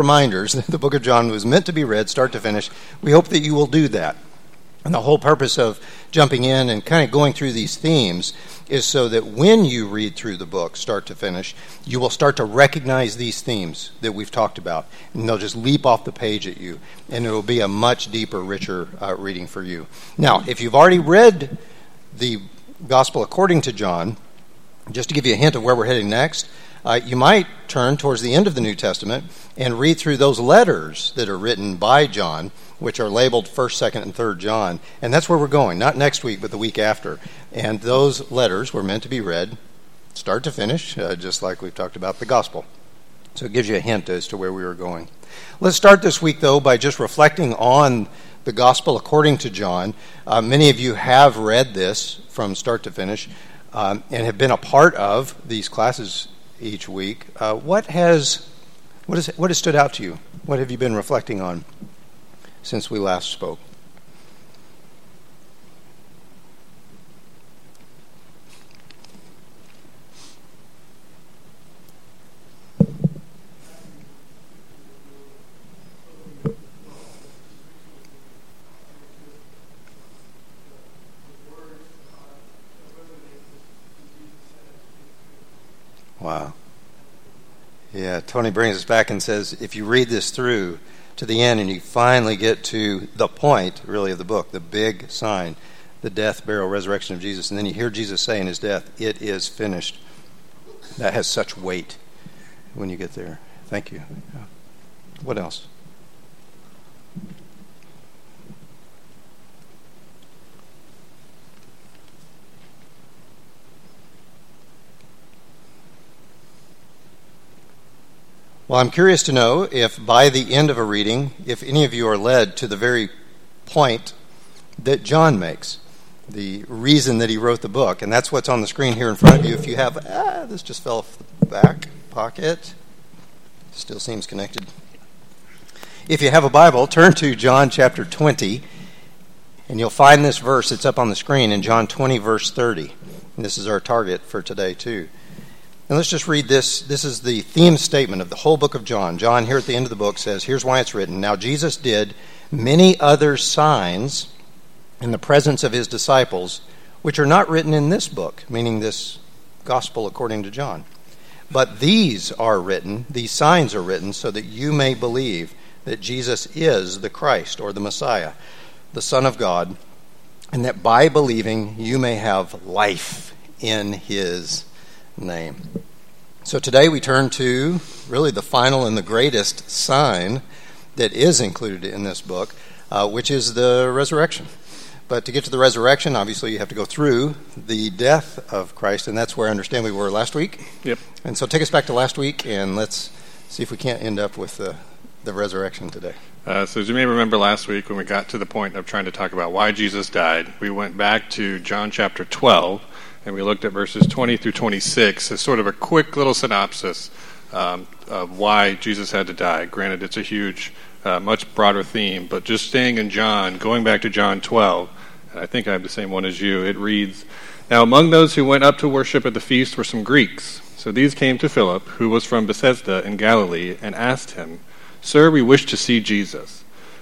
reminders that the book of John was meant to be read start to finish. We hope that you will do that. And the whole purpose of jumping in and kind of going through these themes is so that when you read through the book, start to finish, you will start to recognize these themes that we've talked about. And they'll just leap off the page at you. And it will be a much deeper, richer uh, reading for you. Now, if you've already read the Gospel according to John, just to give you a hint of where we're heading next, uh, you might turn towards the end of the New Testament and read through those letters that are written by John, which are labeled 1st, 2nd, and 3rd John. And that's where we're going, not next week, but the week after. And those letters were meant to be read start to finish, uh, just like we've talked about the gospel. So it gives you a hint as to where we were going. Let's start this week, though, by just reflecting on the gospel according to John. Uh, many of you have read this from start to finish um, and have been a part of these classes each week. Uh, what has what, is, what has stood out to you? What have you been reflecting on since we last spoke? Wow. Yeah, Tony brings us back and says if you read this through to the end and you finally get to the point, really, of the book, the big sign, the death, burial, resurrection of Jesus, and then you hear Jesus say in his death, It is finished. That has such weight when you get there. Thank you. What else? Well, I'm curious to know if by the end of a reading, if any of you are led to the very point that John makes, the reason that he wrote the book. And that's what's on the screen here in front of you. If you have, ah, this just fell off the back pocket. Still seems connected. If you have a Bible, turn to John chapter 20, and you'll find this verse. It's up on the screen in John 20, verse 30. And this is our target for today, too. And let's just read this. This is the theme statement of the whole book of John. John, here at the end of the book, says, Here's why it's written. Now, Jesus did many other signs in the presence of his disciples, which are not written in this book, meaning this gospel according to John. But these are written, these signs are written, so that you may believe that Jesus is the Christ or the Messiah, the Son of God, and that by believing you may have life in his name. So today we turn to really the final and the greatest sign that is included in this book, uh, which is the resurrection. But to get to the resurrection, obviously you have to go through the death of Christ, and that's where I understand we were last week. Yep. And so take us back to last week, and let's see if we can't end up with the, the resurrection today. Uh, so, as you may remember last week, when we got to the point of trying to talk about why Jesus died, we went back to John chapter 12, and we looked at verses 20 through 26 as sort of a quick little synopsis um, of why Jesus had to die. Granted, it's a huge, uh, much broader theme, but just staying in John, going back to John 12, I think I have the same one as you, it reads Now among those who went up to worship at the feast were some Greeks. So these came to Philip, who was from Bethsaida in Galilee, and asked him, Sir, we wish to see Jesus.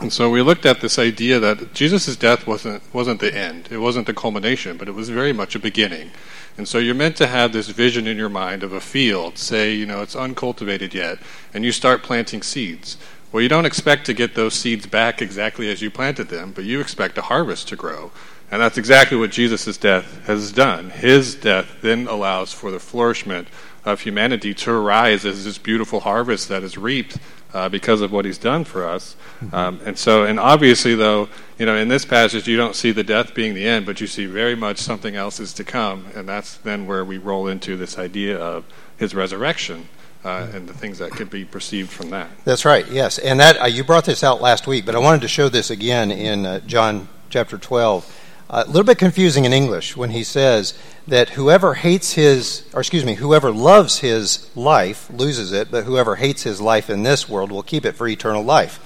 And so we looked at this idea that Jesus' death wasn't, wasn't the end, it wasn't the culmination, but it was very much a beginning. And so you're meant to have this vision in your mind of a field, say, you know, it's uncultivated yet, and you start planting seeds. Well, you don't expect to get those seeds back exactly as you planted them, but you expect a harvest to grow. And that's exactly what Jesus' death has done. His death then allows for the flourishment of humanity to arise as this beautiful harvest that is reaped uh, because of what he's done for us. Um, and so, and obviously, though, you know, in this passage, you don't see the death being the end, but you see very much something else is to come. And that's then where we roll into this idea of his resurrection. uh, and the things that could be perceived from that. That's right. Yes, and that uh, you brought this out last week, but I wanted to show this again in uh, John chapter twelve. A little bit confusing in English when he says that whoever hates his, or excuse me, whoever loves his life loses it, but whoever hates his life in this world will keep it for eternal life.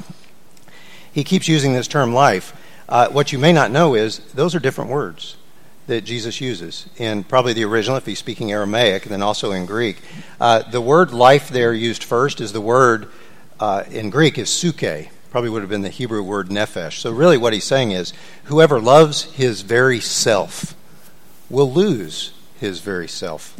He keeps using this term life. Uh, what you may not know is those are different words that Jesus uses in probably the original, if he's speaking Aramaic, and then also in Greek. Uh, the word life there used first is the word uh, in Greek is suke. Probably would have been the Hebrew word nephesh. So, really, what he's saying is whoever loves his very self will lose his very self.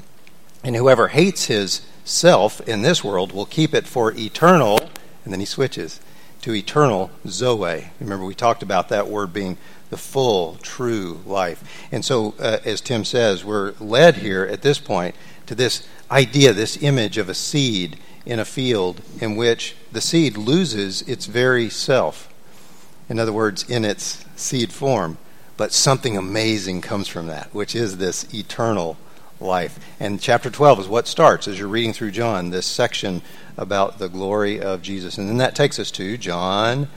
And whoever hates his self in this world will keep it for eternal, and then he switches to eternal Zoe. Remember, we talked about that word being the full, true life. And so, uh, as Tim says, we're led here at this point to this idea, this image of a seed in a field in which the seed loses its very self. In other words, in its seed form. But something amazing comes from that, which is this eternal life. And chapter 12 is what starts as you're reading through John, this section about the glory of Jesus. And then that takes us to John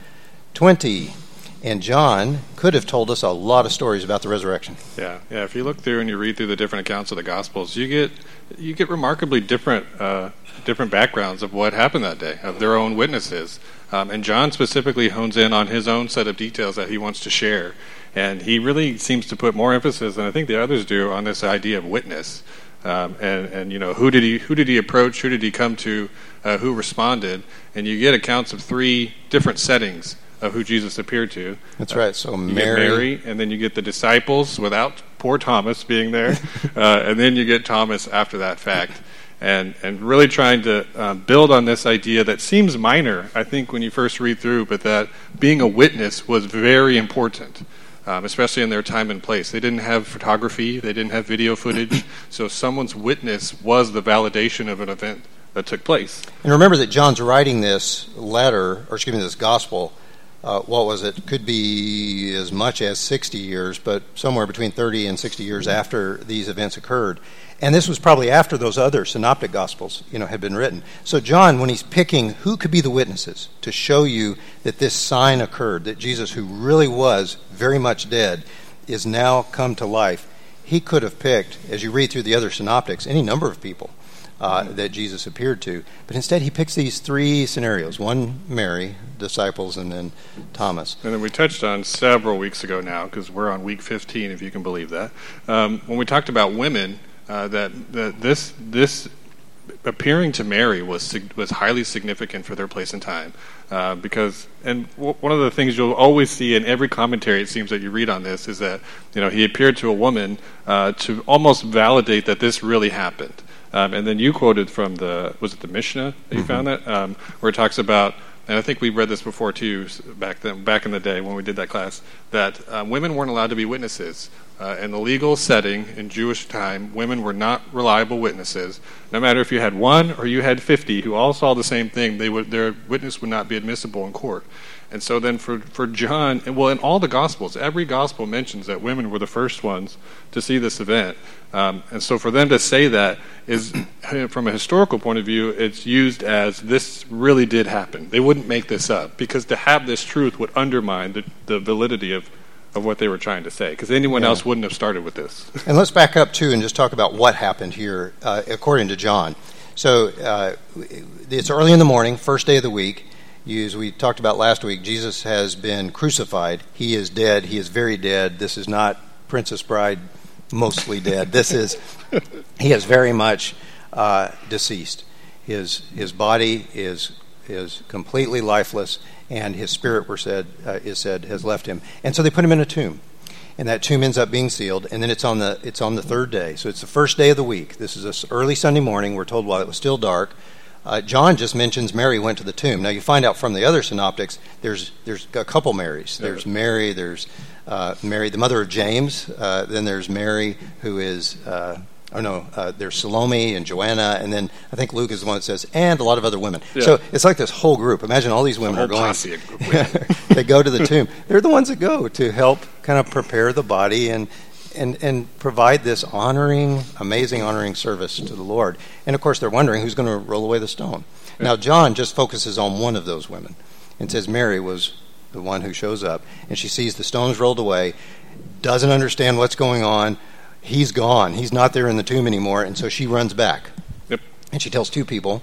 20. And John could have told us a lot of stories about the resurrection. Yeah, yeah. If you look through and you read through the different accounts of the Gospels, you get you get remarkably different uh, different backgrounds of what happened that day, of their own witnesses. Um, and John specifically hones in on his own set of details that he wants to share, and he really seems to put more emphasis than I think the others do on this idea of witness. Um, and and you know who did he who did he approach? Who did he come to? Uh, who responded? And you get accounts of three different settings of who Jesus appeared to. That's right. So You Mary, Mary, and then you get the disciples without poor Thomas being there, uh, and then you get Thomas after that fact, and and really trying to uh, build on this idea that seems minor, I think, when you first read through, but that being a witness was very important. Um, especially in their time and place. They didn't have photography, they didn't have video footage, so someone's witness was the validation of an event that took place. And remember that John's writing this letter, or excuse me, this gospel. Uh, what was it? Could be as much as 60 years, but somewhere between 30 and 60 years after these events occurred. And this was probably after those other synoptic gospels, you know, had been written. So John, when he's picking who could be the witnesses to show you that this sign occurred, that Jesus, who really was very much dead, is now come to life, he could have picked, as you read through the other synoptics, any number of people uh, that Jesus appeared to. But instead, he picks these three scenarios one, Mary, disciples, and then Thomas. And then we touched on several weeks ago now, because we're on week 15, if you can believe that. Um, when we talked about women, uh, that, that this this appearing to Mary was was highly significant for their place and time, uh, because and w- one of the things you'll always see in every commentary it seems that you read on this is that you know he appeared to a woman uh, to almost validate that this really happened. Um, and then you quoted from the was it the Mishnah that you found that? Um, where it talks about and I think we read this before too back then back in the day when we did that class that um, women weren't allowed to be witnesses. Uh, in the legal setting in Jewish time women were not reliable witnesses. No matter if you had one or you had 50 who all saw the same thing they would their witness would not be admissible in court and so then for, for John, well, in all the Gospels, every Gospel mentions that women were the first ones to see this event. Um, and so for them to say that is, from a historical point of view, it's used as this really did happen. They wouldn't make this up because to have this truth would undermine the, the validity of, of what they were trying to say because anyone Yeah. else wouldn't have started with this. And let's back up too and just talk about what happened here, uh, according to John. So uh, it's early in the morning, first day of the week. As we talked about last week, Jesus has been crucified. He is dead. He is very dead. This is not Princess Bride, mostly dead. This is he is very much uh, deceased. His his body is is completely lifeless, and his spirit, were said, uh, is said, has left him. And so they put him in a tomb and that tomb ends up being sealed and then it's on the it's on the third day so it's the first day of the week this is this early sunday morning we're told while it was still dark uh, john just mentions mary went to the tomb now you find out from the other synoptics there's there's a couple marys there's mary there's uh, mary the mother of james uh, then there's mary who is uh, Oh no, uh, there's Salome and Joanna, and then I think Luke is the one that says, and a lot of other women. Yeah. So it's like this whole group. Imagine all these women are going. they go to the tomb. They're the ones that go to help kind of prepare the body and and, and provide this honoring, amazing honoring service to the Lord. And of course, they're wondering who's going to roll away the stone. Now, John just focuses on one of those women and says Mary was the one who shows up, and she sees the stones rolled away, doesn't understand what's going on. He's gone. He's not there in the tomb anymore, and so she runs back. Yep. And she tells two people,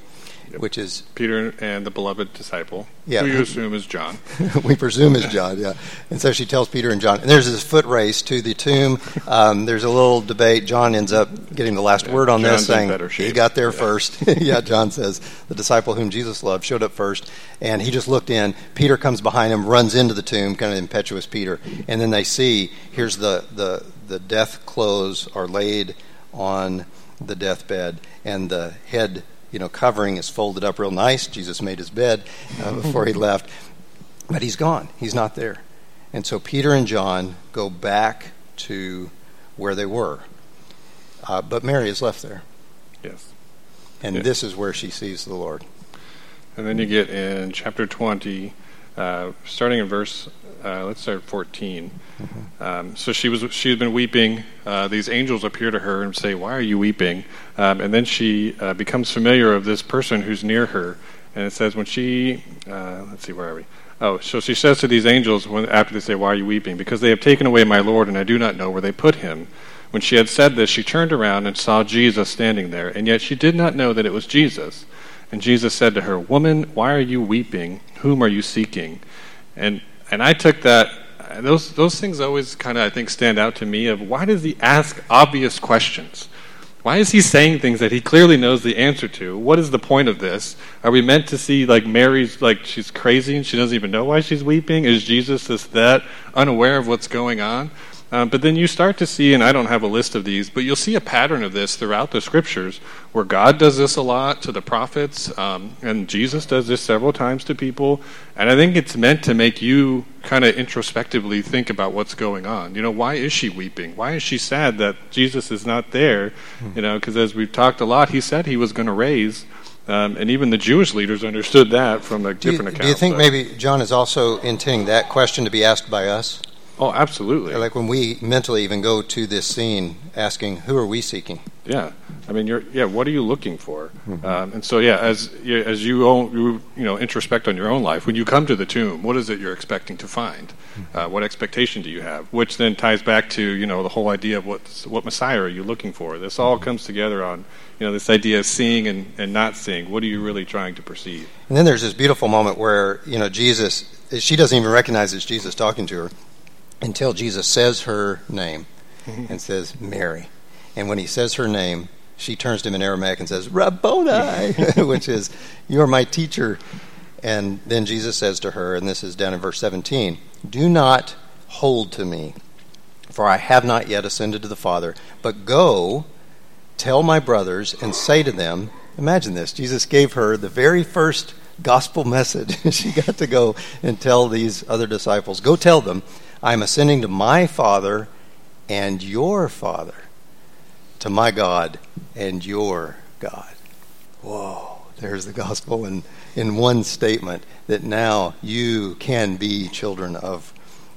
Yep. which is Peter and the beloved disciple, Yeah. who you assume is John. we presume is John, yeah. And so she tells Peter and John. And there's this foot race to the tomb. Um, there's a little debate. John ends up getting the last Yeah, word on John's this, in saying he got there Yeah. first. yeah, John says the disciple whom Jesus loved showed up first, and he just looked in. Peter comes behind him, runs into the tomb, kind of impetuous Peter, and then they see here's the the the death clothes are laid on the deathbed, and the head. You know, covering is folded up real nice. Jesus made his bed uh, before he left. But he's gone. He's not there. And so Peter and John go back to where they were. Uh, but Mary is left there. Yes. And Yeah. this is where she sees the Lord. And then you get in chapter 20, uh, starting in verse, uh, let's start at 14. Um, so she was she had been weeping. Uh, these angels appear to her and say, "Why are you weeping?" Um, and then she uh, becomes familiar of this person who's near her. And it says when she, uh, let's see, where are we? Oh, so she says to these angels when, after they say, "Why are you weeping?" Because they have taken away my Lord, and I do not know where they put him. When she had said this, she turned around and saw Jesus standing there, and yet she did not know that it was Jesus. And Jesus said to her, Woman, why are you weeping? Whom are you seeking? And and I took that uh, those those things always kind of I think stand out to me of why does he ask obvious questions? Why is he saying things that he clearly knows the answer to? What is the point of this? Are we meant to see like Mary's like she's crazy and she doesn't even know why she's weeping? Is Jesus this that unaware of what's going on? Um, but then you start to see, and I don't have a list of these, but you'll see a pattern of this throughout the scriptures where God does this a lot to the prophets, um, and Jesus does this several times to people. And I think it's meant to make you kind of introspectively think about what's going on. You know, why is she weeping? Why is she sad that Jesus is not there? You know, because as we've talked a lot, he said he was going to raise. Um, and even the Jewish leaders understood that from a Do you, different account. do you think but- maybe John is also intending that question to be asked by us? Oh, absolutely. Like when we mentally even go to this scene asking, Who are we seeking? Yeah, I mean, you're yeah. What are you looking for? Mm-hmm. Um, and so, yeah, as you, as you, own, you you know introspect on your own life, when you come to the tomb, what is it you're expecting to find? Mm-hmm. Uh, what expectation do you have? Which then ties back to you know the whole idea of what what Messiah are you looking for? This Mm-hmm. all comes together on you know this idea of seeing and, and not seeing. What are you really trying to perceive? And then there's this beautiful moment where, you know, Jesus, she doesn't even recognize it's Jesus talking to her until Jesus says her name and says, Mary. And when he says her name, she turns to him in Aramaic and says, Rabboni, which is, You're my teacher. And then Jesus says to her, and this is down in verse 17, Do not hold to me, for I have not yet ascended to the Father, but go tell my brothers and say to them, imagine this, Jesus gave her the very first gospel message. she got to go and tell these other disciples, go tell them, I'm ascending to my Father and your Father, to my God and your God. Whoa, there's the gospel in, in one statement that now you can be children of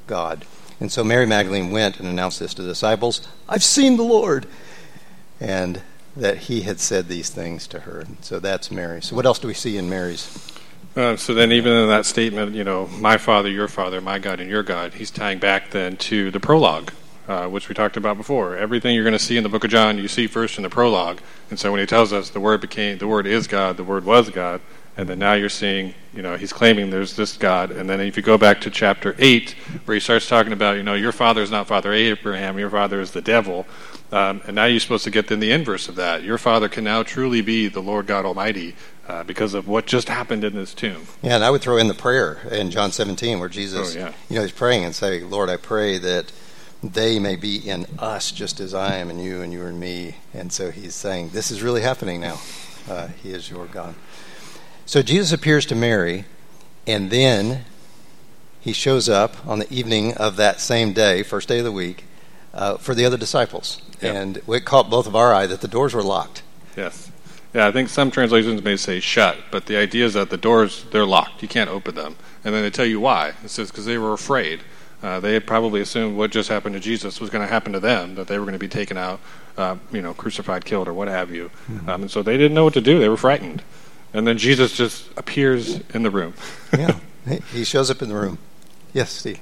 God. And so Mary Magdalene went and announced this to the disciples I've seen the Lord. And that he had said these things to her. So that's Mary. So what else do we see in Mary's? Uh, so then, even in that statement, you know, my Father, your Father, my God, and your God, he's tying back then to the prologue, uh, which we talked about before. Everything you're going to see in the Book of John, you see first in the prologue. And so when he tells us the Word became, the Word is God, the Word was God, and then now you're seeing, you know, he's claiming there's this God. And then if you go back to chapter 8, where he starts talking about, you know, your father is not Father Abraham, your father is the devil. Um, and now you're supposed to get then the inverse of that. Your father can now truly be the Lord God Almighty uh, because of what just happened in this tomb. Yeah, and I would throw in the prayer in John 17 where Jesus, Oh, yeah. you know, he's praying and saying, Lord, I pray that they may be in us just as I am in you and you are in me. And so he's saying, this is really happening now. Uh, he is your God. So Jesus appears to Mary, and then he shows up on the evening of that same day, first day of the week, uh, for the other disciples. Yeah. And it caught both of our eye that the doors were locked. Yes. Yeah, I think some translations may say shut, but the idea is that the doors, they're locked. You can't open them. And then they tell you why. It says because they were afraid. Uh, they had probably assumed what just happened to Jesus was going to happen to them, that they were going to be taken out, uh, you know, crucified, killed, or what have you. Mm-hmm. Um, and so they didn't know what to do. They were frightened. And then Jesus just appears in the room. yeah, he shows up in the room. Yes, Steve.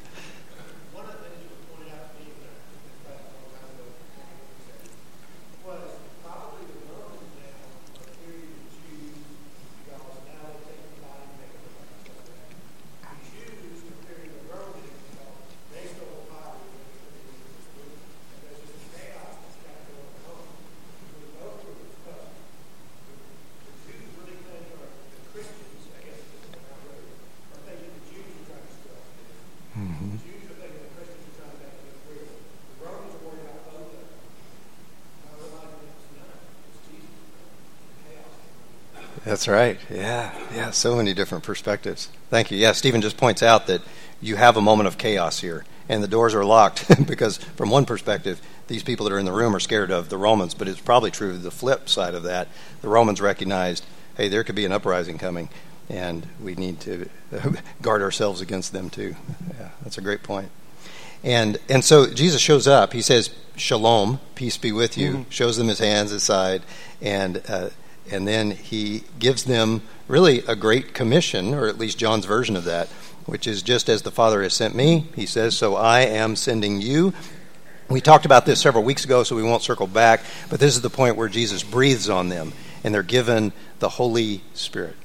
That's right. Yeah, yeah. So many different perspectives. Thank you. Yeah, Stephen just points out that you have a moment of chaos here, and the doors are locked because, from one perspective, these people that are in the room are scared of the Romans, but it's probably true the flip side of that. The Romans recognized, hey, there could be an uprising coming, and we need to guard ourselves against them too. Yeah, that's a great point. And and so Jesus shows up. He says, "Shalom, peace be with you." Mm-hmm. Shows them his hands, his side, and. Uh, and then he gives them really a great commission, or at least John's version of that, which is just as the Father has sent me, he says, so I am sending you. We talked about this several weeks ago, so we won't circle back, but this is the point where Jesus breathes on them, and they're given the Holy Spirit.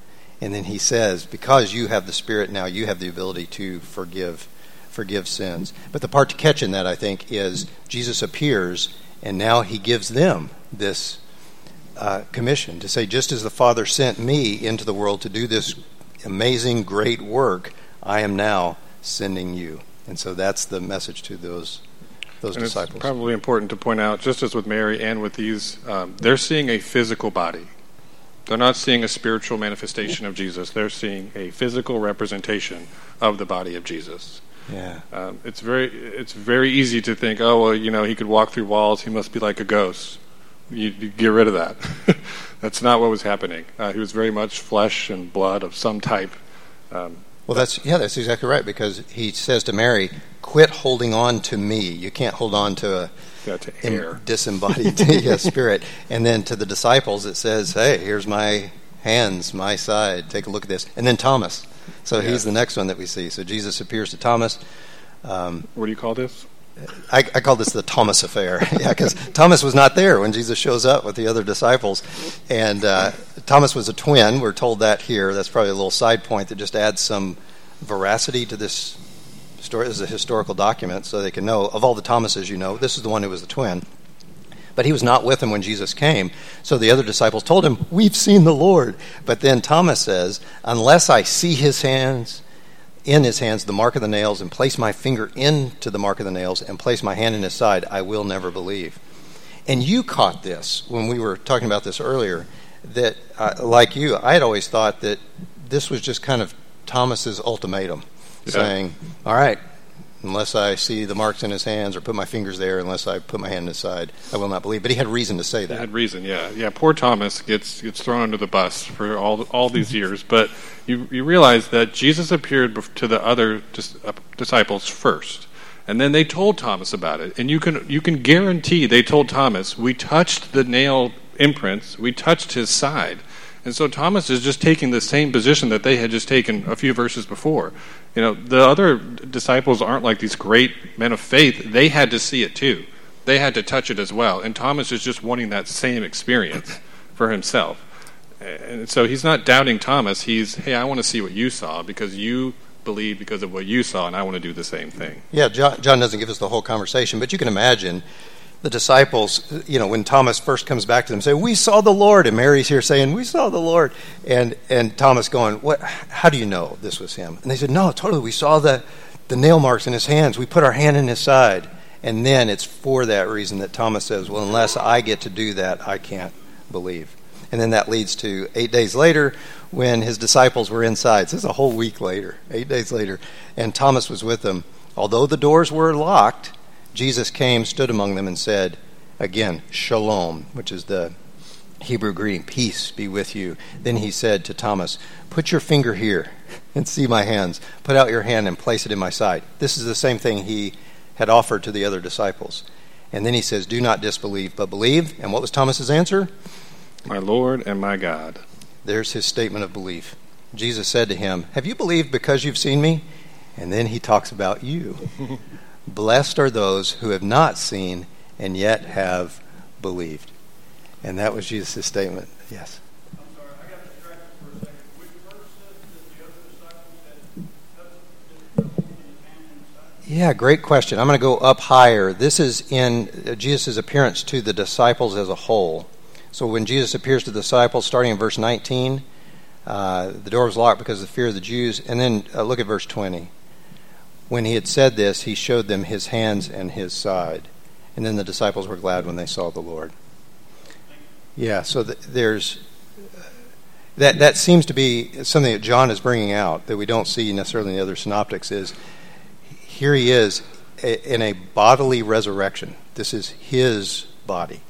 And then he says, because you have the Spirit now, you have the ability to forgive forgive sins. But the part to catch in that, I think, is Jesus appears, and now he gives them this uh, commission to say, just as the Father sent me into the world to do this amazing, great work, I am now sending you. And so that's the message to those those and disciples. It's probably important to point out, just as with Mary and with these, um, they're seeing a physical body. They're not seeing a spiritual manifestation of Jesus. They're seeing a physical representation of the body of Jesus. Yeah. Um, it's very it's very easy to think, oh well, you know, he could walk through walls. He must be like a ghost you, you get rid of that. that's not what was happening. Uh, he was very much flesh and blood of some type. Um, well, that's yeah, that's exactly right. Because he says to Mary, "Quit holding on to me. You can't hold on to a yeah, to disembodied yeah, spirit." And then to the disciples, it says, "Hey, here's my hands, my side. Take a look at this." And then Thomas. So yeah. he's the next one that we see. So Jesus appears to Thomas. Um, what do you call this? I, I, call this the Thomas affair. yeah, because Thomas was not there when Jesus shows up with the other disciples, and uh, Thomas was a twin. We're told that here. That's probably a little side point that just adds some veracity to this story. This is a historical document, so they can know of all the Thomases you know, this is the one who was the twin. But he was not with him when Jesus came. So the other disciples told him, We've seen the Lord. But then Thomas says, Unless I see his hands in his hands the mark of the nails and place my finger into the mark of the nails and place my hand in his side, I will never believe. And you caught this when we were talking about this earlier. That, uh, like you, I had always thought that this was just kind of Thomas's ultimatum, yeah. saying, "All right, unless I see the marks in his hands or put my fingers there, unless I put my hand in his side, I will not believe. But he had reason to say that. He had reason, yeah, yeah. Poor Thomas gets gets thrown under the bus for all all these years, but you you realize that Jesus appeared to the other dis- uh, disciples first, and then they told Thomas about it, and you can you can guarantee they told Thomas, "We touched the nail imprints, we touched his side." And so Thomas is just taking the same position that they had just taken a few verses before. You know, the other disciples aren't like these great men of faith. They had to see it too. They had to touch it as well. And Thomas is just wanting that same experience for himself. And so he's not doubting Thomas. He's, hey, I want to see what you saw because you believe because of what you saw, and I want to do the same thing. Yeah, John, John doesn't give us the whole conversation, but you can imagine the disciples, you know, when Thomas first comes back to them, say, "We saw the Lord," and Mary's here saying, "We saw the Lord," and and Thomas going, "What? How do you know this was him?" And they said, "No, totally. We saw the the nail marks in his hands. We put our hand in his side." And then it's for that reason that Thomas says, "Well, unless I get to do that, I can't believe." And then that leads to eight days later when his disciples were inside. So it's a whole week later, eight days later, and Thomas was with them. Although the doors were locked, Jesus came, stood among them, and said, again, shalom, which is the Hebrew greeting, peace be with you. Then he said to Thomas, Put your finger here and see my hands. Put out your hand and place it in my side. This is the same thing he had offered to the other disciples. And then he says, Do not disbelieve, but believe. And what was Thomas's answer? My Lord and my God. There's his statement of belief. Jesus said to him, Have you believed because you've seen me? And then he talks about you. Blessed are those who have not seen and yet have believed. And that was Jesus' statement. Yes. Yeah, great question. I'm going to go up higher. This is in uh, Jesus' appearance to the disciples as a whole. So when Jesus appears to the disciples, starting in verse 19, uh, the door was locked because of the fear of the Jews. And then uh, look at verse 20. When he had said this, he showed them his hands and his side. And then the disciples were glad when they saw the Lord. Yeah, so th- there's that. That seems to be something that John is bringing out that we don't see necessarily in the other synoptics. Is here he is in a bodily resurrection. This is his body,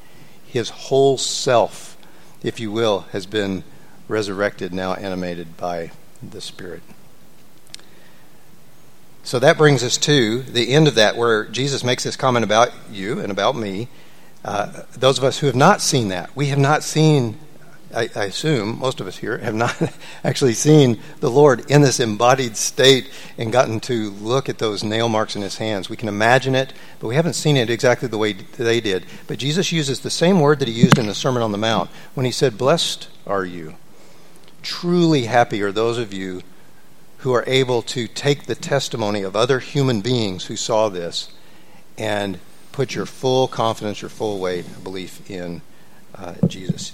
his whole self, if you will, has been resurrected, now animated by the Spirit. So that brings us to the end of that, where Jesus makes this comment about you and about me. Uh, those of us who have not seen that, we have not seen, I, I, assume most of us here have not actually seen the Lord in this embodied state and gotten to look at those nail marks in his hands. We can imagine it, but we haven't seen it exactly the way they did. But Jesus uses the same word that he used in the Sermon on the Mount when he said, Blessed are you. Truly happy are those of you who are able to take the testimony of other human beings who saw this and put your full confidence, your full weight of belief in uh, Jesus.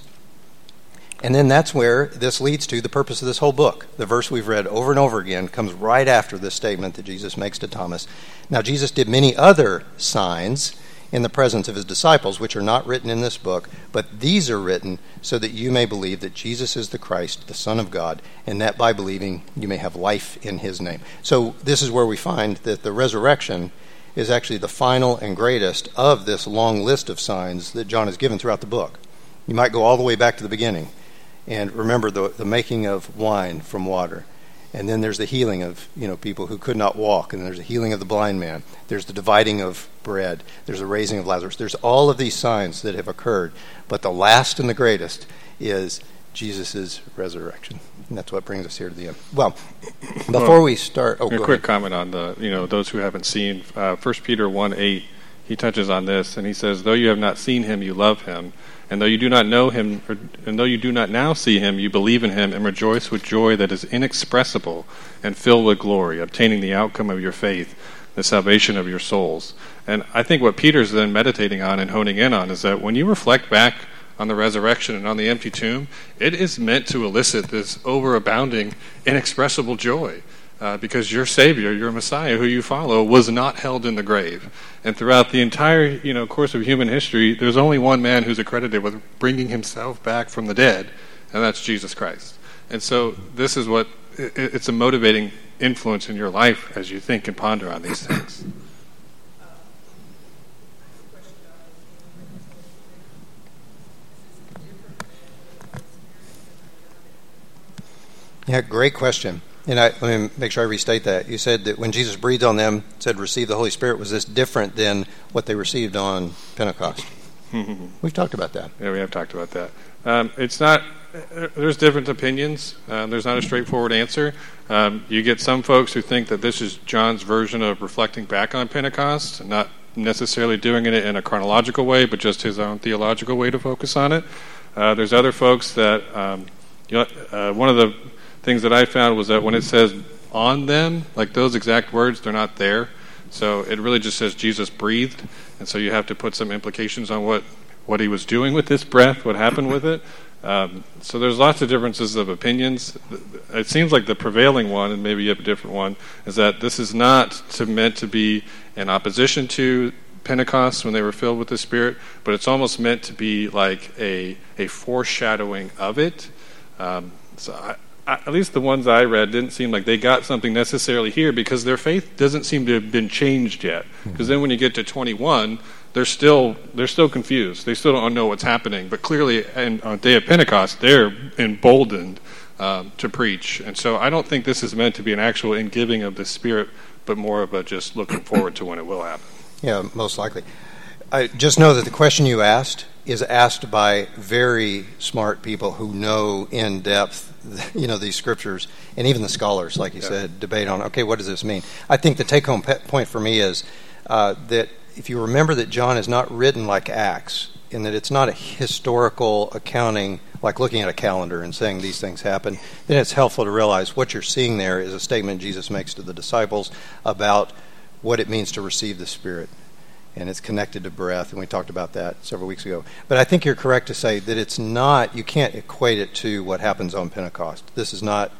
And then that's where this leads to the purpose of this whole book. The verse we've read over and over again comes right after this statement that Jesus makes to Thomas. Now, Jesus did many other signs in the presence of his disciples, which are not written in this book, but these are written so that you may believe that Jesus is the Christ, the Son of God, and that by believing you may have life in his name. So, this is where we find that the resurrection is actually the final and greatest of this long list of signs that John has given throughout the book. You might go all the way back to the beginning and remember the, the making of wine from water and then there's the healing of you know people who could not walk. And there's the healing of the blind man. There's the dividing of bread. There's the raising of lazarus. There's all of these signs that have occurred. But the last and the greatest is jesus' resurrection. And that's what brings us here to the end. Well before well, we start oh, a quick ahead. comment on the you know those who haven't seen uh, 1 peter 1 8 he touches on this and he says though you have not seen him you love him and though you do not know him, or, and though you do not now see him, you believe in him and rejoice with joy that is inexpressible and filled with glory, obtaining the outcome of your faith, the salvation of your souls. And I think what Peter's then meditating on and honing in on is that when you reflect back on the resurrection and on the empty tomb, it is meant to elicit this overabounding, inexpressible joy uh, because your Savior, your Messiah, who you follow, was not held in the grave. And throughout the entire you know, course of human history, there's only one man who's accredited with bringing himself back from the dead, and that's Jesus Christ. And so this is what it's a motivating influence in your life as you think and ponder on these things. Yeah, great question. And I, let me make sure I restate that. You said that when Jesus breathed on them, said receive the Holy Spirit, was this different than what they received on Pentecost? We've talked about that. Yeah, we have talked about that. Um, it's not. There's different opinions. Uh, there's not a straightforward answer. Um, you get some folks who think that this is John's version of reflecting back on Pentecost, not necessarily doing it in a chronological way, but just his own theological way to focus on it. Uh, there's other folks that um, you know, uh, one of the things that I found was that when it says on them, like those exact words, they're not there. So it really just says Jesus breathed, and so you have to put some implications on what what he was doing with this breath, what happened with it. Um, so there's lots of differences of opinions. It seems like the prevailing one, and maybe you have a different one, is that this is not to, meant to be in opposition to Pentecost when they were filled with the Spirit, but it's almost meant to be like a a foreshadowing of it. Um, so I, at least the ones I read didn't seem like they got something necessarily here because their faith doesn't seem to have been changed yet. Because then when you get to 21, they're still they're still confused. They still don't know what's happening. But clearly, and on the day of Pentecost, they're emboldened um, to preach. And so, I don't think this is meant to be an actual ingiving of the Spirit, but more of a just looking forward to when it will happen. Yeah, most likely. I just know that the question you asked is asked by very smart people who know in depth, you know, these scriptures, and even the scholars, like you yeah. said, debate on. Okay, what does this mean? I think the take-home point for me is uh, that if you remember that John is not written like Acts, in that it's not a historical accounting like looking at a calendar and saying these things happen, then it's helpful to realize what you're seeing there is a statement Jesus makes to the disciples about what it means to receive the Spirit. And it's connected to breath, and we talked about that several weeks ago. But I think you're correct to say that it's not, you can't equate it to what happens on Pentecost. This is not,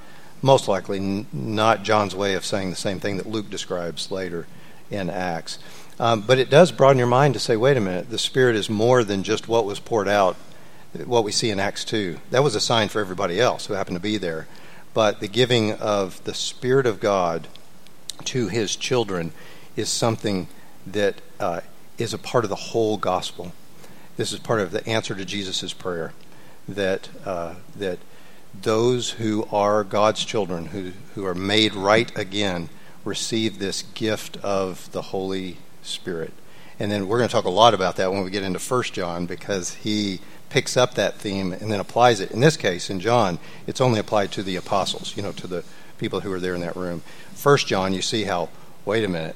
most likely, n- not John's way of saying the same thing that Luke describes later in Acts. Um, but it does broaden your mind to say, wait a minute, the Spirit is more than just what was poured out, what we see in Acts 2. That was a sign for everybody else who happened to be there. But the giving of the Spirit of God to His children is something that uh, is a part of the whole gospel. This is part of the answer to Jesus' prayer that, uh, that those who are God's children, who, who are made right again, receive this gift of the Holy Spirit. And then we're going to talk a lot about that when we get into First John because he picks up that theme and then applies it. In this case, in John, it's only applied to the apostles, you know, to the people who are there in that room. First John, you see how, wait a minute,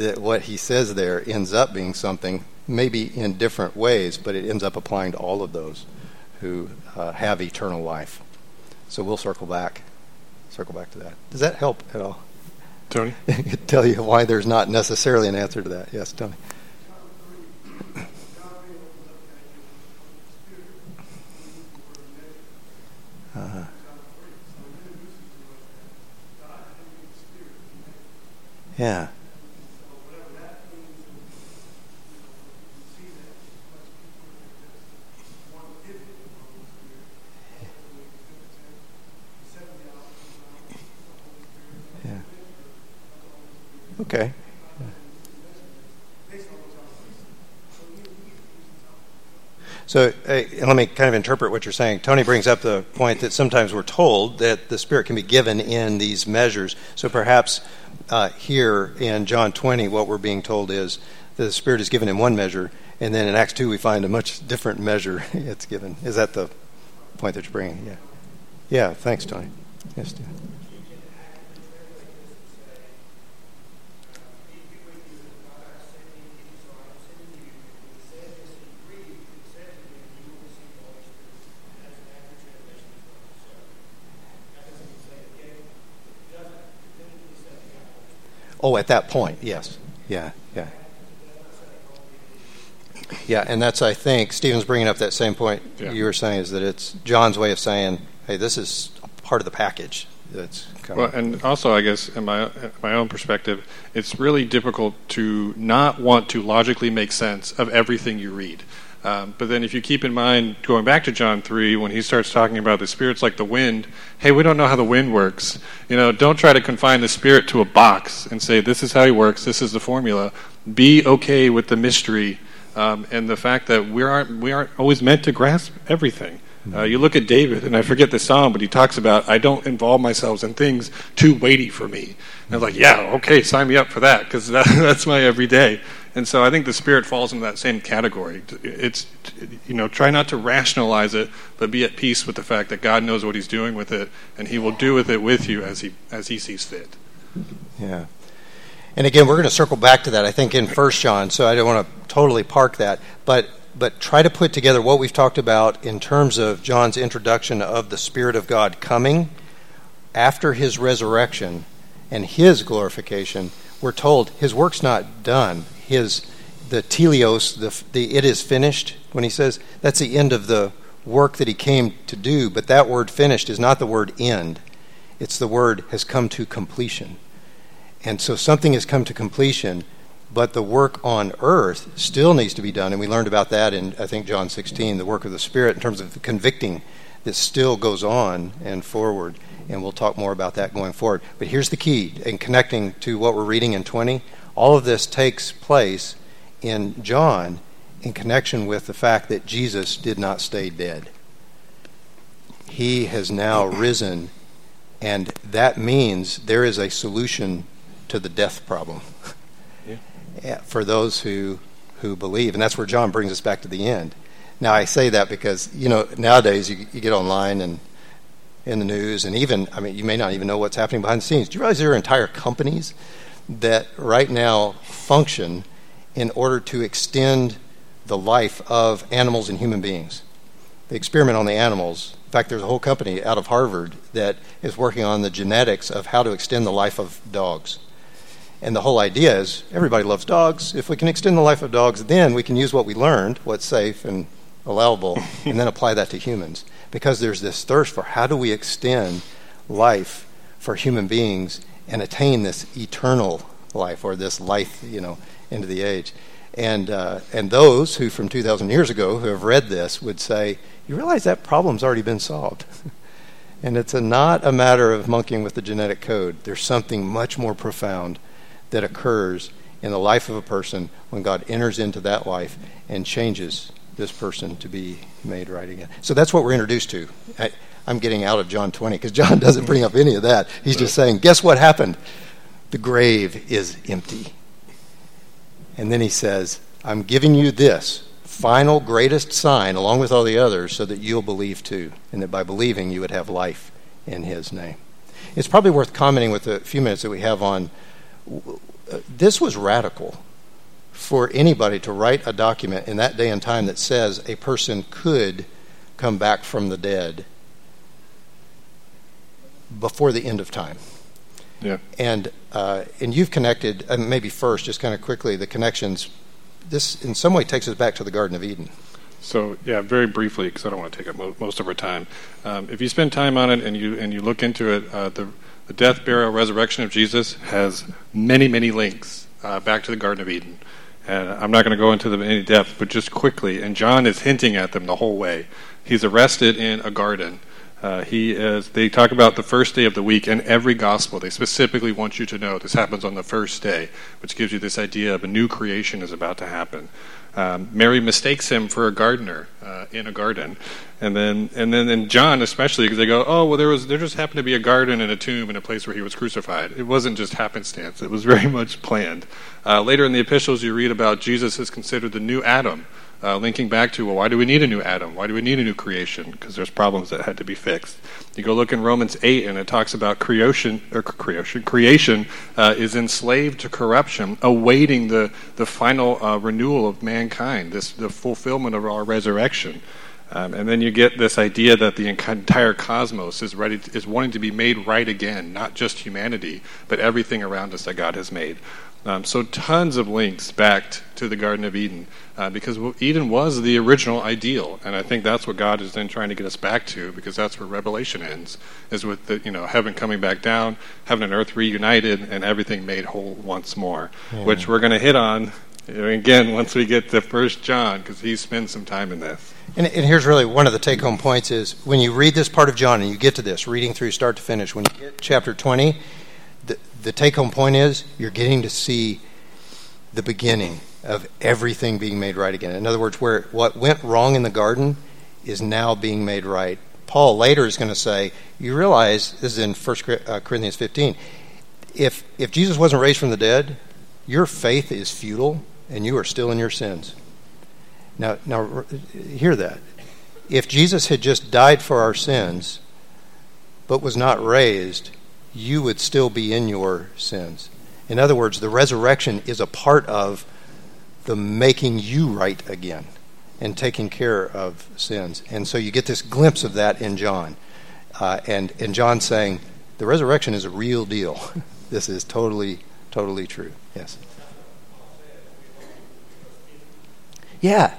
that what he says there ends up being something, maybe in different ways, but it ends up applying to all of those who uh, have eternal life. So we'll circle back, circle back to that. Does that help at all? Tony? tell you why there's not necessarily an answer to that. Yes, Tony. Uh-huh. Yeah. Okay. So uh, let me kind of interpret what you're saying. Tony brings up the point that sometimes we're told that the Spirit can be given in these measures. So perhaps uh, here in John 20, what we're being told is that the Spirit is given in one measure, and then in Acts 2, we find a much different measure it's given. Is that the point that you're bringing? Yeah. Yeah, thanks, Tony. Yes, Steve. Oh, at that point, yes. Yeah, yeah. Yeah, and that's, I think, Stephen's bringing up that same point yeah. you were saying, is that it's John's way of saying, hey, this is part of the package. That's well, and also, I guess, in my my own perspective, it's really difficult to not want to logically make sense of everything you read. Um, but then, if you keep in mind, going back to John 3, when he starts talking about the Spirit's like the wind, hey, we don't know how the wind works. You know, don't try to confine the Spirit to a box and say, this is how he works, this is the formula. Be okay with the mystery um, and the fact that we aren't, we aren't always meant to grasp everything. Uh, you look at David, and I forget the psalm, but he talks about, I don't involve myself in things too weighty for me. And I'm like, yeah, okay, sign me up for that, because that, that's my everyday. And so I think the Spirit falls into that same category. It's, you know, try not to rationalize it, but be at peace with the fact that God knows what He's doing with it, and He will do with it with you as He, as he sees fit. Yeah. And again, we're going to circle back to that, I think, in First John, so I don't want to totally park that. But, but try to put together what we've talked about in terms of John's introduction of the Spirit of God coming after his resurrection and his glorification. We're told his work's not done his the teleos, the, the it is finished, when he says that's the end of the work that he came to do, but that word finished is not the word end. It's the word has come to completion. And so something has come to completion, but the work on earth still needs to be done. And we learned about that in, I think, John 16, the work of the Spirit in terms of the convicting that still goes on and forward. And we'll talk more about that going forward. But here's the key in connecting to what we're reading in 20 all of this takes place in John in connection with the fact that Jesus did not stay dead. He has now risen, and that means there is a solution to the death problem yeah. for those who, who believe. And that's where John brings us back to the end. Now, I say that because, you know, nowadays you, you get online and in the news, and even, I mean, you may not even know what's happening behind the scenes. Do you realize there are entire companies that right now function in order to extend the life of animals and human beings? They experiment on the animals. In fact, there's a whole company out of Harvard that is working on the genetics of how to extend the life of dogs. And the whole idea is everybody loves dogs. If we can extend the life of dogs, then we can use what we learned, what's safe and allowable, and then apply that to humans because there's this thirst for how do we extend life for human beings and attain this eternal life or this life, you know, into the age. And, uh, and those who from 2,000 years ago who have read this would say, you realize that problem's already been solved. and it's a, not a matter of monkeying with the genetic code. There's something much more profound that occurs in the life of a person when God enters into that life and changes this person to be made right again. So that's what we're introduced to. I, am getting out of John 20 because John doesn't bring up any of that. He's just saying, guess what happened? The grave is empty. And then he says, I'm giving you this final greatest sign along with all the others so that you'll believe too. And that by believing, you would have life in his name. It's probably worth commenting with the few minutes that we have on uh, this was radical for anybody to write a document in that day and time that says a person could come back from the dead before the end of time. Yeah. And uh, and you've connected, uh, maybe first, just kind of quickly, the connections. This in some way takes us back to the Garden of Eden. So yeah, very briefly, because I don't want to take up mo- most of our time. Um, if you spend time on it and you and you look into it, uh, the the death, burial, resurrection of Jesus has many, many links uh, back to the Garden of Eden. And I'm not going to go into them in any depth, but just quickly. And John is hinting at them the whole way. He's arrested in a garden. Uh, he is. They talk about the first day of the week, and every gospel they specifically want you to know this happens on the first day, which gives you this idea of a new creation is about to happen. Um, Mary mistakes him for a gardener uh, in a garden, and then and then in John especially because they go, oh well, there was there just happened to be a garden and a tomb in a place where he was crucified. It wasn't just happenstance; it was very much planned. Uh, later in the epistles, you read about Jesus is considered the new Adam uh, linking back to, well, why do we need a new Adam? Why do we need a new creation? Because there's problems that had to be fixed. You go look in Romans 8, and it talks about creation, or creation, creation uh, is enslaved to corruption, awaiting the, the final uh, renewal of mankind, this, the fulfillment of our resurrection. Um, and then you get this idea that the entire cosmos is ready to, is wanting to be made right again, not just humanity, but everything around us that God has made. Um, so tons of links back to the Garden of Eden uh, because Eden was the original ideal, and I think that's what God is then trying to get us back to because that's where Revelation ends, is with the you know heaven coming back down, heaven and earth reunited, and everything made whole once more, yeah. which we're going to hit on again once we get to First John because he spends some time in this. And, and here's really one of the take-home points: is when you read this part of John and you get to this, reading through start to finish, when you get chapter twenty the take home point is you're getting to see the beginning of everything being made right again. In other words, where what went wrong in the garden is now being made right. Paul later is going to say, you realize this is in 1 uh, Corinthians 15. If if Jesus wasn't raised from the dead, your faith is futile and you are still in your sins. Now now hear that. If Jesus had just died for our sins but was not raised, you would still be in your sins. In other words, the resurrection is a part of the making you right again and taking care of sins. And so you get this glimpse of that in John. Uh, and, and John saying, the resurrection is a real deal. this is totally, totally true. Yes. Yeah.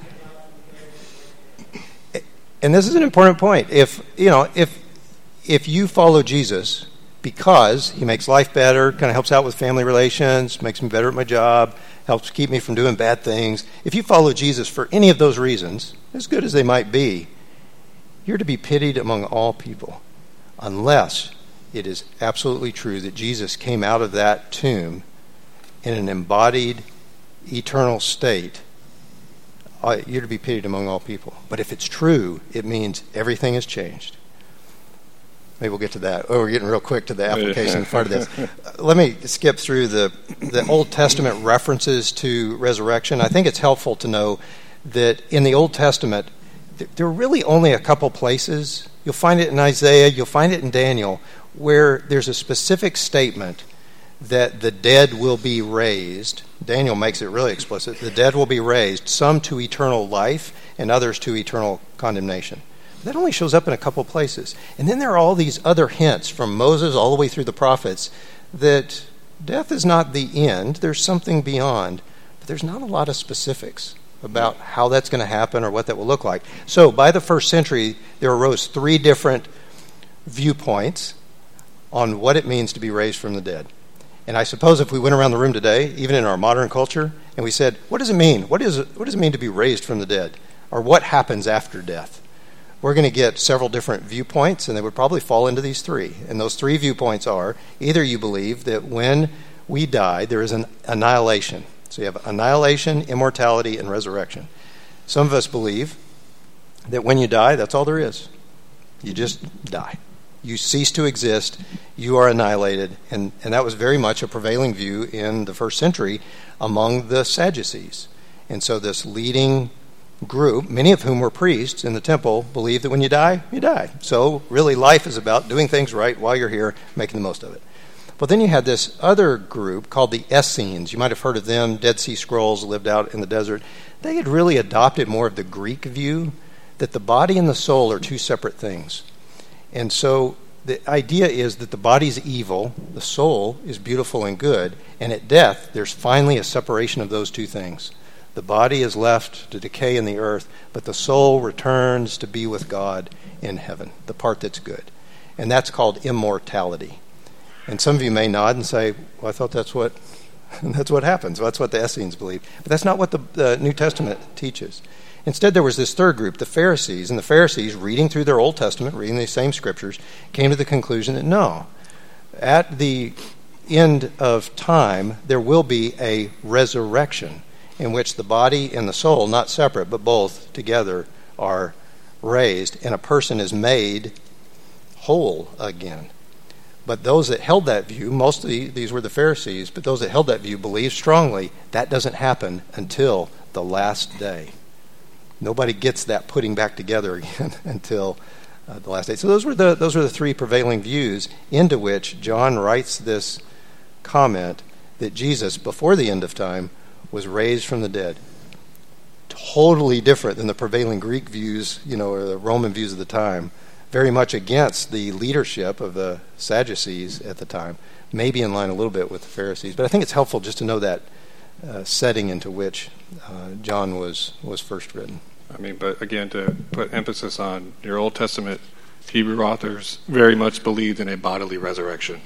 And this is an important point. If, you know, if, if you follow Jesus, because he makes life better, kind of helps out with family relations, makes me better at my job, helps keep me from doing bad things. If you follow Jesus for any of those reasons, as good as they might be, you're to be pitied among all people, unless it is absolutely true that Jesus came out of that tomb in an embodied eternal state, uh, you're to be pitied among all people. But if it's true, it means everything has changed. Maybe we'll get to that. Oh, we're getting real quick to the application part of this. Uh, let me skip through the, the Old Testament references to resurrection. I think it's helpful to know that in the Old Testament, there are really only a couple places. You'll find it in Isaiah, you'll find it in Daniel, where there's a specific statement that the dead will be raised. Daniel makes it really explicit. The dead will be raised, some to eternal life and others to eternal condemnation. That only shows up in a couple places. And then there are all these other hints from Moses all the way through the prophets that death is not the end, there's something beyond, but there's not a lot of specifics about how that's going to happen or what that will look like. So, by the first century, there arose three different viewpoints on what it means to be raised from the dead. And I suppose if we went around the room today, even in our modern culture, and we said, What does it mean? What, is what does it mean to be raised from the dead? Or what happens after death? We're going to get several different viewpoints, and they would probably fall into these three. And those three viewpoints are either you believe that when we die, there is an annihilation. So you have annihilation, immortality, and resurrection. Some of us believe that when you die, that's all there is. You just die. You cease to exist, you are annihilated. And, and that was very much a prevailing view in the first century among the Sadducees. And so, this leading group, many of whom were priests in the temple, believed that when you die, you die. So, really, life is about doing things right while you're here, making the most of it. But then you had this other group called the Essenes. You might have heard of them. Dead Sea Scrolls lived out in the desert. They had really adopted more of the Greek view that the body and the soul are two separate things. And so the idea is that the body's evil, the soul is beautiful and good, and at death, there's finally a separation of those two things. The body is left to decay in the earth, but the soul returns to be with God in heaven, the part that's good. And that's called immortality. And some of you may nod and say, Well, I thought that's what that's what happens. That's what the Essenes believe. But that's not what the, the New Testament teaches. Instead, there was this third group, the Pharisees. And the Pharisees, reading through their Old Testament, reading these same scriptures, came to the conclusion that no, at the end of time, there will be a resurrection in which the body and the soul, not separate, but both together, are raised, and a person is made whole again. But those that held that view, mostly these were the Pharisees, but those that held that view believed strongly that doesn't happen until the last day. Nobody gets that putting back together again until uh, the last day. So those were the those were the three prevailing views into which John writes this comment that Jesus, before the end of time, was raised from the dead. Totally different than the prevailing Greek views, you know, or the Roman views of the time. Very much against the leadership of the Sadducees at the time. Maybe in line a little bit with the Pharisees. But I think it's helpful just to know that uh, setting into which uh, John was, was first written. I mean, but again, to put emphasis on your Old Testament Hebrew authors very much believed in a bodily resurrection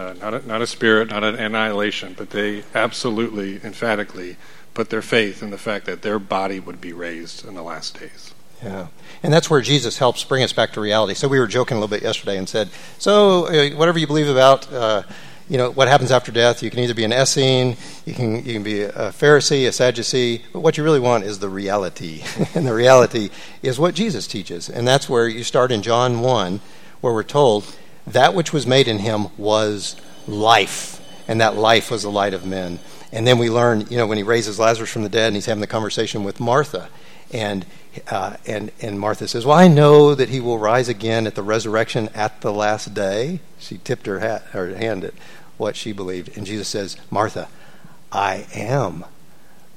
uh, not, a, not a spirit, not an annihilation, but they absolutely, emphatically put their faith in the fact that their body would be raised in the last days. Yeah. And that's where Jesus helps bring us back to reality. So we were joking a little bit yesterday and said, so uh, whatever you believe about, uh, you know, what happens after death, you can either be an Essene, you can, you can be a Pharisee, a Sadducee, but what you really want is the reality. and the reality is what Jesus teaches. And that's where you start in John 1, where we're told that which was made in him was life, and that life was the light of men. And then we learn, you know, when he raises Lazarus from the dead and he's having the conversation with Martha, and uh, and and Martha says, "Well, I know that he will rise again at the resurrection at the last day." She tipped her hat, her hand at what she believed, and Jesus says, "Martha, I am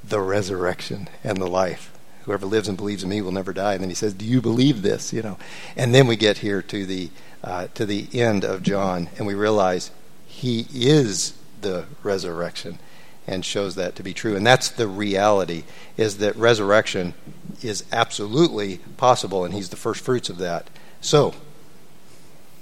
the resurrection and the life. Whoever lives and believes in me will never die." And then he says, "Do you believe this?" You know, and then we get here to the uh, to the end of John, and we realize he is the resurrection and shows that to be true. And that's the reality is that resurrection is absolutely possible, and he's the first fruits of that. So,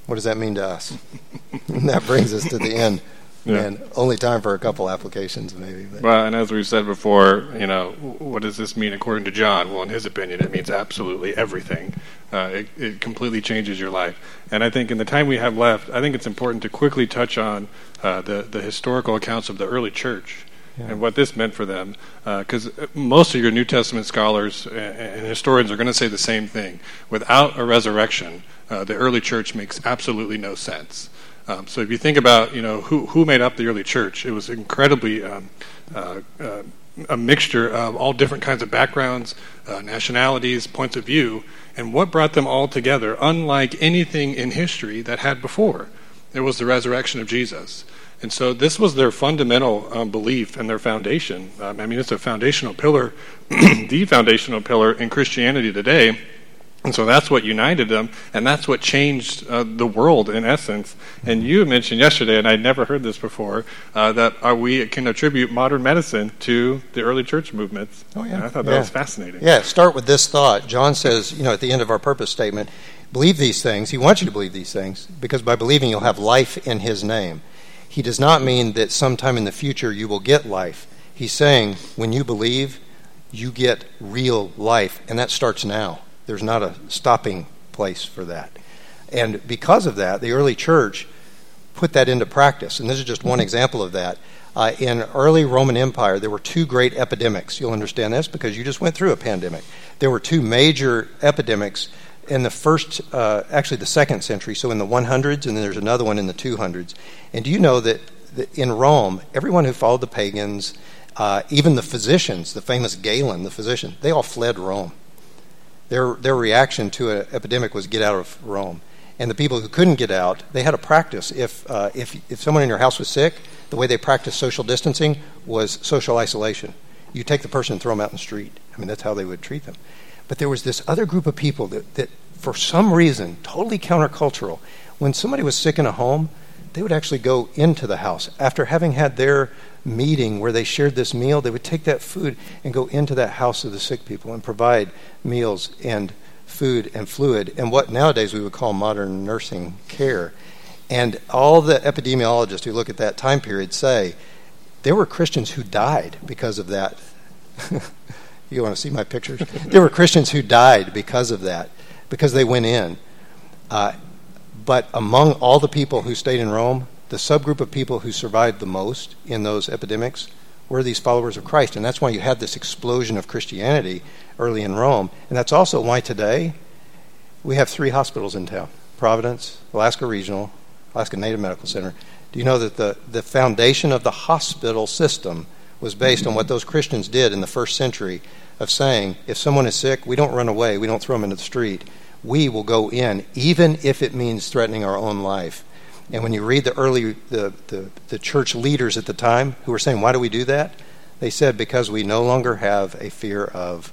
what does that mean to us? and that brings us to the end. Yeah. And only time for a couple applications, maybe. But. Well, and as we've said before, you know, what does this mean according to John? Well, in his opinion, it means absolutely everything. Uh, it, it, completely changes your life. And I think in the time we have left, I think it's important to quickly touch on uh, the, the historical accounts of the early church yeah. and what this meant for them. Because uh, most of your New Testament scholars and, and historians are going to say the same thing. Without a resurrection, uh, the early church makes absolutely no sense. Um, so if you think about, you know, who, who made up the early church, it was incredibly um, uh, uh, a mixture of all different kinds of backgrounds, uh, nationalities, points of view, and what brought them all together, unlike anything in history that had before. It was the resurrection of Jesus. And so this was their fundamental um, belief and their foundation. Um, I mean, it's a foundational pillar, the foundational pillar in Christianity today. And so that's what united them, and that's what changed uh, the world in essence. And you mentioned yesterday, and I'd never heard this before, uh, that uh, we can attribute modern medicine to the early church movements. Oh, yeah. And I thought that yeah. was fascinating. Yeah, start with this thought. John says, you know, at the end of our purpose statement, believe these things. He wants you to believe these things because by believing, you'll have life in his name. He does not mean that sometime in the future you will get life. He's saying, when you believe, you get real life, and that starts now. There's not a stopping place for that. And because of that, the early church put that into practice. And this is just one example of that. Uh, in early Roman Empire, there were two great epidemics. You'll understand this because you just went through a pandemic. There were two major epidemics in the first, uh, actually the second century, so in the 100s, and then there's another one in the 200s. And do you know that, that in Rome, everyone who followed the pagans, uh, even the physicians, the famous Galen, the physician, they all fled Rome. Their, their reaction to an epidemic was get out of Rome. And the people who couldn't get out, they had a practice. If, uh, if, if someone in your house was sick, the way they practiced social distancing was social isolation. You take the person and throw them out in the street. I mean, that's how they would treat them. But there was this other group of people that, that for some reason, totally countercultural, when somebody was sick in a home, they would actually go into the house. After having had their meeting where they shared this meal, they would take that food and go into that house of the sick people and provide meals and food and fluid and what nowadays we would call modern nursing care. And all the epidemiologists who look at that time period say there were Christians who died because of that. you want to see my pictures? there were Christians who died because of that, because they went in. Uh, but among all the people who stayed in Rome, the subgroup of people who survived the most in those epidemics were these followers of Christ. And that's why you had this explosion of Christianity early in Rome. And that's also why today we have three hospitals in town Providence, Alaska Regional, Alaska Native Medical Center. Do you know that the, the foundation of the hospital system was based on what those Christians did in the first century of saying, if someone is sick, we don't run away, we don't throw them into the street. We will go in, even if it means threatening our own life. And when you read the early the, the, the church leaders at the time who were saying, Why do we do that? They said, Because we no longer have a fear of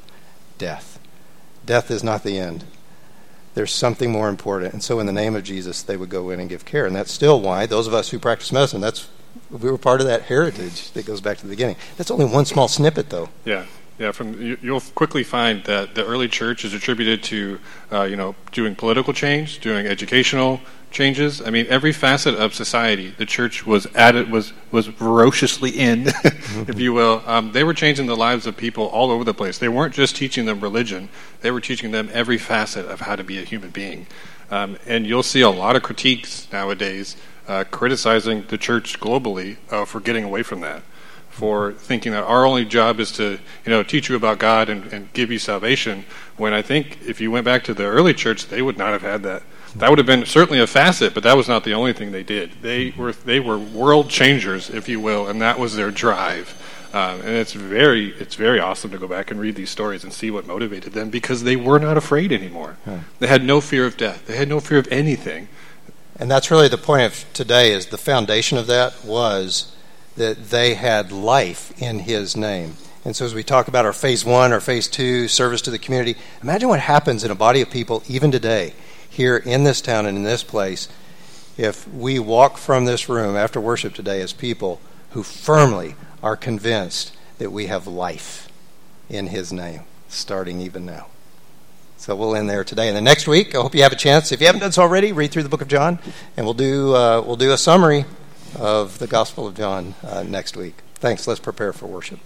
death. Death is not the end. There's something more important. And so in the name of Jesus, they would go in and give care. And that's still why those of us who practice medicine, that's we were part of that heritage that goes back to the beginning. That's only one small snippet though. Yeah. Yeah, from you, will quickly find that the early church is attributed to, uh, you know, doing political change, doing educational changes. I mean, every facet of society, the church was added was was ferociously in, if you will. Um, they were changing the lives of people all over the place. They weren't just teaching them religion; they were teaching them every facet of how to be a human being. Um, and you'll see a lot of critiques nowadays uh, criticizing the church globally uh, for getting away from that, for thinking that our only job is to you know teach you about God and, and give you salvation. When I think if you went back to the early church, they would not have had that that would have been certainly a facet, but that was not the only thing they did. They were they were world changers, if you will, and that was their drive. Um, and it's very it's very awesome to go back and read these stories and see what motivated them because they were not afraid anymore. They had no fear of death. They had no fear of anything. And that's really the point of today. Is the foundation of that was that they had life in His name. And so, as we talk about our phase one or phase two service to the community, imagine what happens in a body of people even today here in this town and in this place if we walk from this room after worship today as people who firmly are convinced that we have life in His name, starting even now. So we'll end there today. And the next week, I hope you have a chance. If you haven't done so already, read through the book of John, and we'll do uh, we'll do a summary of the Gospel of John uh, next week. Thanks. Let's prepare for worship.